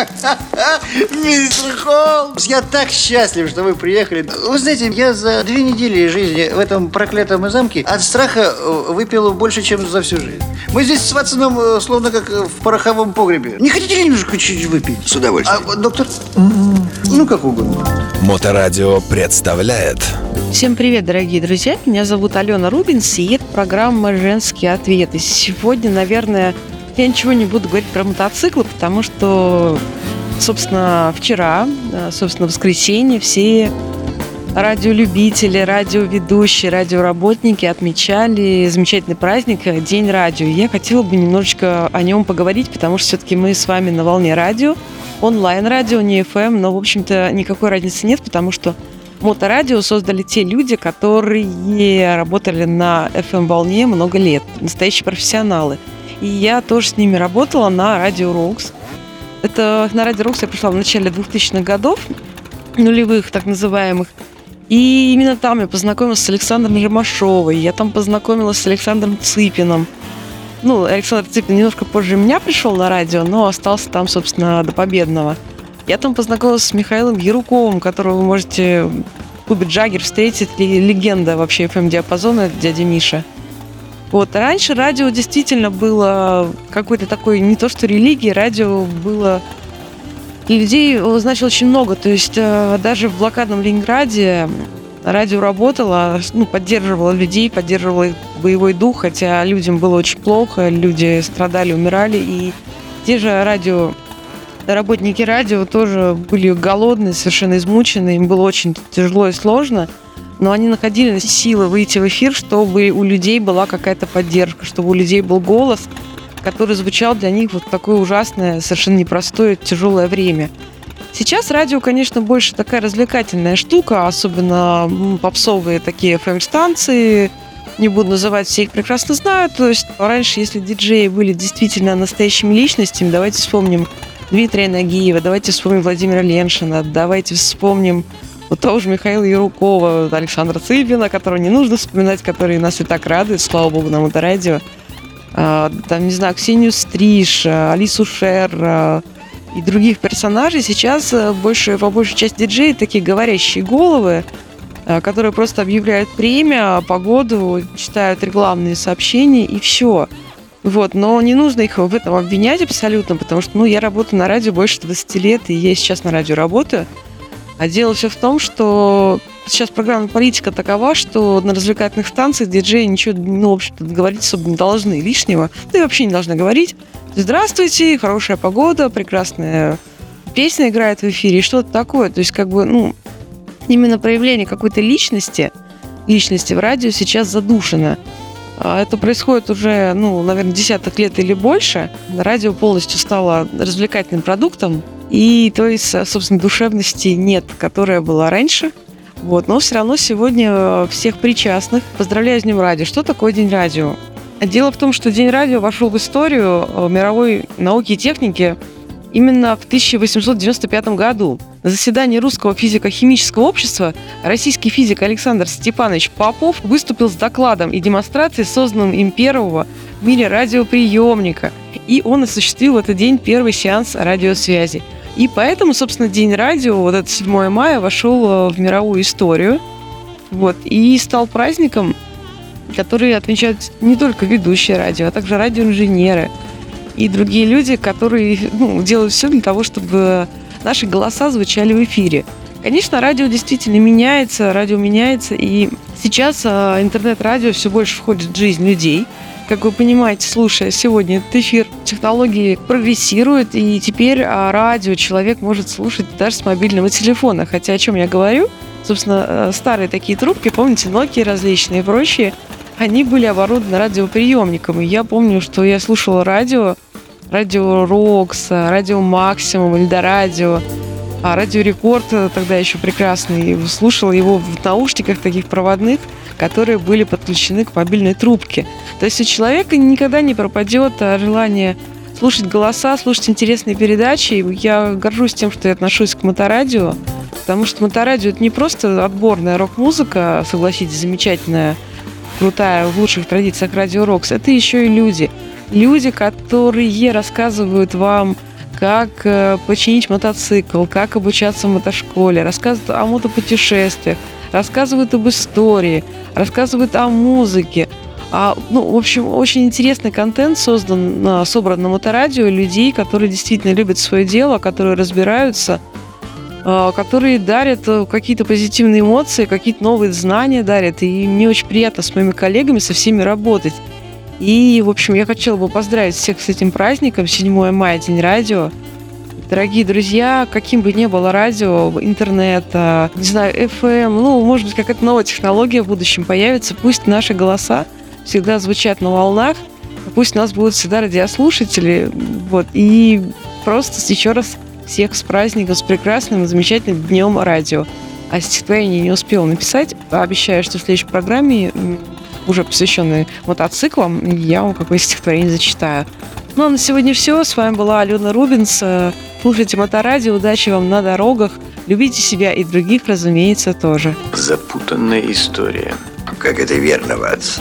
Мистер Холмс, я так счастлив, что вы приехали. Вы знаете, я за две недели жизни в этом проклятом замке от страха э, выпил больше, чем за всю жизнь. Мы здесь с Ватсоном э, словно как в пороховом погребе. Не хотите ли немножко чуть-чуть выпить? С удовольствием. А, доктор? Ну, как угодно. Моторадио представляет Всем привет, дорогие друзья! Меня зовут Алена Рубинс, и это программа «Женские ответы». Сегодня, наверное, я ничего не буду говорить про мотоциклы, потому что, собственно, вчера, собственно, в воскресенье, все радиолюбители, радиоведущие, радиоработники отмечали замечательный праздник День радио. Я хотела бы немножечко о нем поговорить, потому что все-таки мы с вами на волне радио, онлайн-радио, не FM, но, в общем-то, никакой разницы нет, потому что Моторадио создали те люди, которые работали на FM-волне много лет, настоящие профессионалы. И я тоже с ними работала на Радио Рокс. Это на Радио Рокс я пришла в начале 2000-х годов, нулевых так называемых. И именно там я познакомилась с Александром Ермашовой, я там познакомилась с Александром Цыпиным. Ну, Александр Цыпин немножко позже меня пришел на радио, но остался там, собственно, до победного. Я там познакомилась с Михаилом Яруковым, которого вы можете в Джаггер встретить, легенда вообще FM-диапазона, дядя Миша. Вот, раньше радио действительно было какой-то такой, не то что религии, радио было и людей значило очень много. То есть э, даже в блокадном Ленинграде радио работало, ну, поддерживало людей, поддерживало их боевой дух, хотя людям было очень плохо, люди страдали, умирали, и те же радио работники радио тоже были голодные, совершенно измучены, им было очень тяжело и сложно, но они находили силы выйти в эфир, чтобы у людей была какая-то поддержка, чтобы у людей был голос, который звучал для них вот такое ужасное, совершенно непростое, тяжелое время. Сейчас радио, конечно, больше такая развлекательная штука, особенно попсовые такие FM-станции, не буду называть, все их прекрасно знают. То есть раньше, если диджеи были действительно настоящими личностями, давайте вспомним Дмитрия Нагиева, давайте вспомним Владимира Леншина, давайте вспомним вот того же Михаила Ярукова, Александра Цыпина, которого не нужно вспоминать, который нас и так радует, слава богу, нам это радио. А, там, не знаю, Ксению Стриж, Алису Шер а, и других персонажей. Сейчас а, больше, по большей части диджеи такие говорящие головы, которые просто объявляют премию, погоду, читают рекламные сообщения и все. Вот, но не нужно их в этом обвинять абсолютно, потому что, ну, я работаю на радио больше 20 лет, и я сейчас на радио работаю. А дело все в том, что сейчас программная политика такова, что на развлекательных станциях диджеи ничего, ну, в общем-то, говорить особо не должны лишнего. Да и вообще не должны говорить. Здравствуйте, хорошая погода, прекрасная песня играет в эфире что-то такое. То есть, как бы, ну, именно проявление какой-то личности, личности в радио сейчас задушено. А, это происходит уже, ну, наверное, десяток лет или больше. Радио полностью стало развлекательным продуктом, и то есть, собственно, душевности нет, которая была раньше. Вот, но все равно сегодня всех причастных поздравляю с Днем Радио. Что такое День Радио? Дело в том, что День Радио вошел в историю э, мировой науки и техники именно в 1895 году. На заседании Русского физико-химического общества российский физик Александр Степанович Попов выступил с докладом и демонстрацией созданным им первого в мире радиоприемника. И он осуществил в этот день первый сеанс радиосвязи. И поэтому, собственно, День радио, вот этот 7 мая, вошел э, в мировую историю. Вот, и стал праздником, который отмечают не только ведущие радио, а также радиоинженеры и другие люди, которые ну, делают все для того, чтобы наши голоса звучали в эфире. Конечно, радио действительно меняется, радио меняется, и сейчас а, интернет-радио все больше входит в жизнь людей. Как вы понимаете, слушая сегодня этот эфир, технологии прогрессируют, и теперь а, радио человек может слушать даже с мобильного телефона. Хотя о чем я говорю? Собственно, э, старые такие трубки, помните, Nokia различные и прочие, они были оборудованы радиоприемником. И я помню, что я слушала радио радио Рокс, радио Максимум, Эльдорадио, а радио Рекорд тогда еще прекрасный. Слушала его в наушниках таких проводных, которые были подключены к мобильной трубке. То есть у человека никогда не пропадет а, желание слушать голоса, слушать интересные передачи. Я горжусь тем, что я отношусь к моторадио, потому что моторадио это не просто отборная рок-музыка, согласитесь, замечательная, крутая, в лучших традициях радио Рокс, это еще и люди – люди, которые рассказывают вам как э, починить мотоцикл, как обучаться в мотошколе, рассказывают о мотопутешествиях, рассказывают об истории, рассказывают о музыке. А, ну, в общем, очень интересный контент создан, собран на моторадио людей, которые действительно любят свое дело, которые разбираются, а, которые дарят э, какие-то позитивные эмоции, какие-то новые знания дарят. И мне очень приятно с моими коллегами, со всеми работать. И, в общем, я хотела бы поздравить всех с этим праздником, 7 мая, День радио. Дорогие друзья, каким бы ни было радио, интернет, не знаю, FM, ну, может быть, какая-то новая технология в будущем появится, пусть наши голоса всегда звучат на волнах, пусть у нас будут всегда радиослушатели, вот, и просто еще раз всех с праздником, с прекрасным и замечательным днем радио. А стихотворение не успела написать, обещаю, что в следующей программе уже посвященный мотоциклам, я вам какое стихотворение зачитаю. Ну, а на сегодня все. С вами была Алена Рубинс. Слушайте Моторадио. Удачи вам на дорогах. Любите себя и других, разумеется, тоже. Запутанная история. Как это верно, Ватс.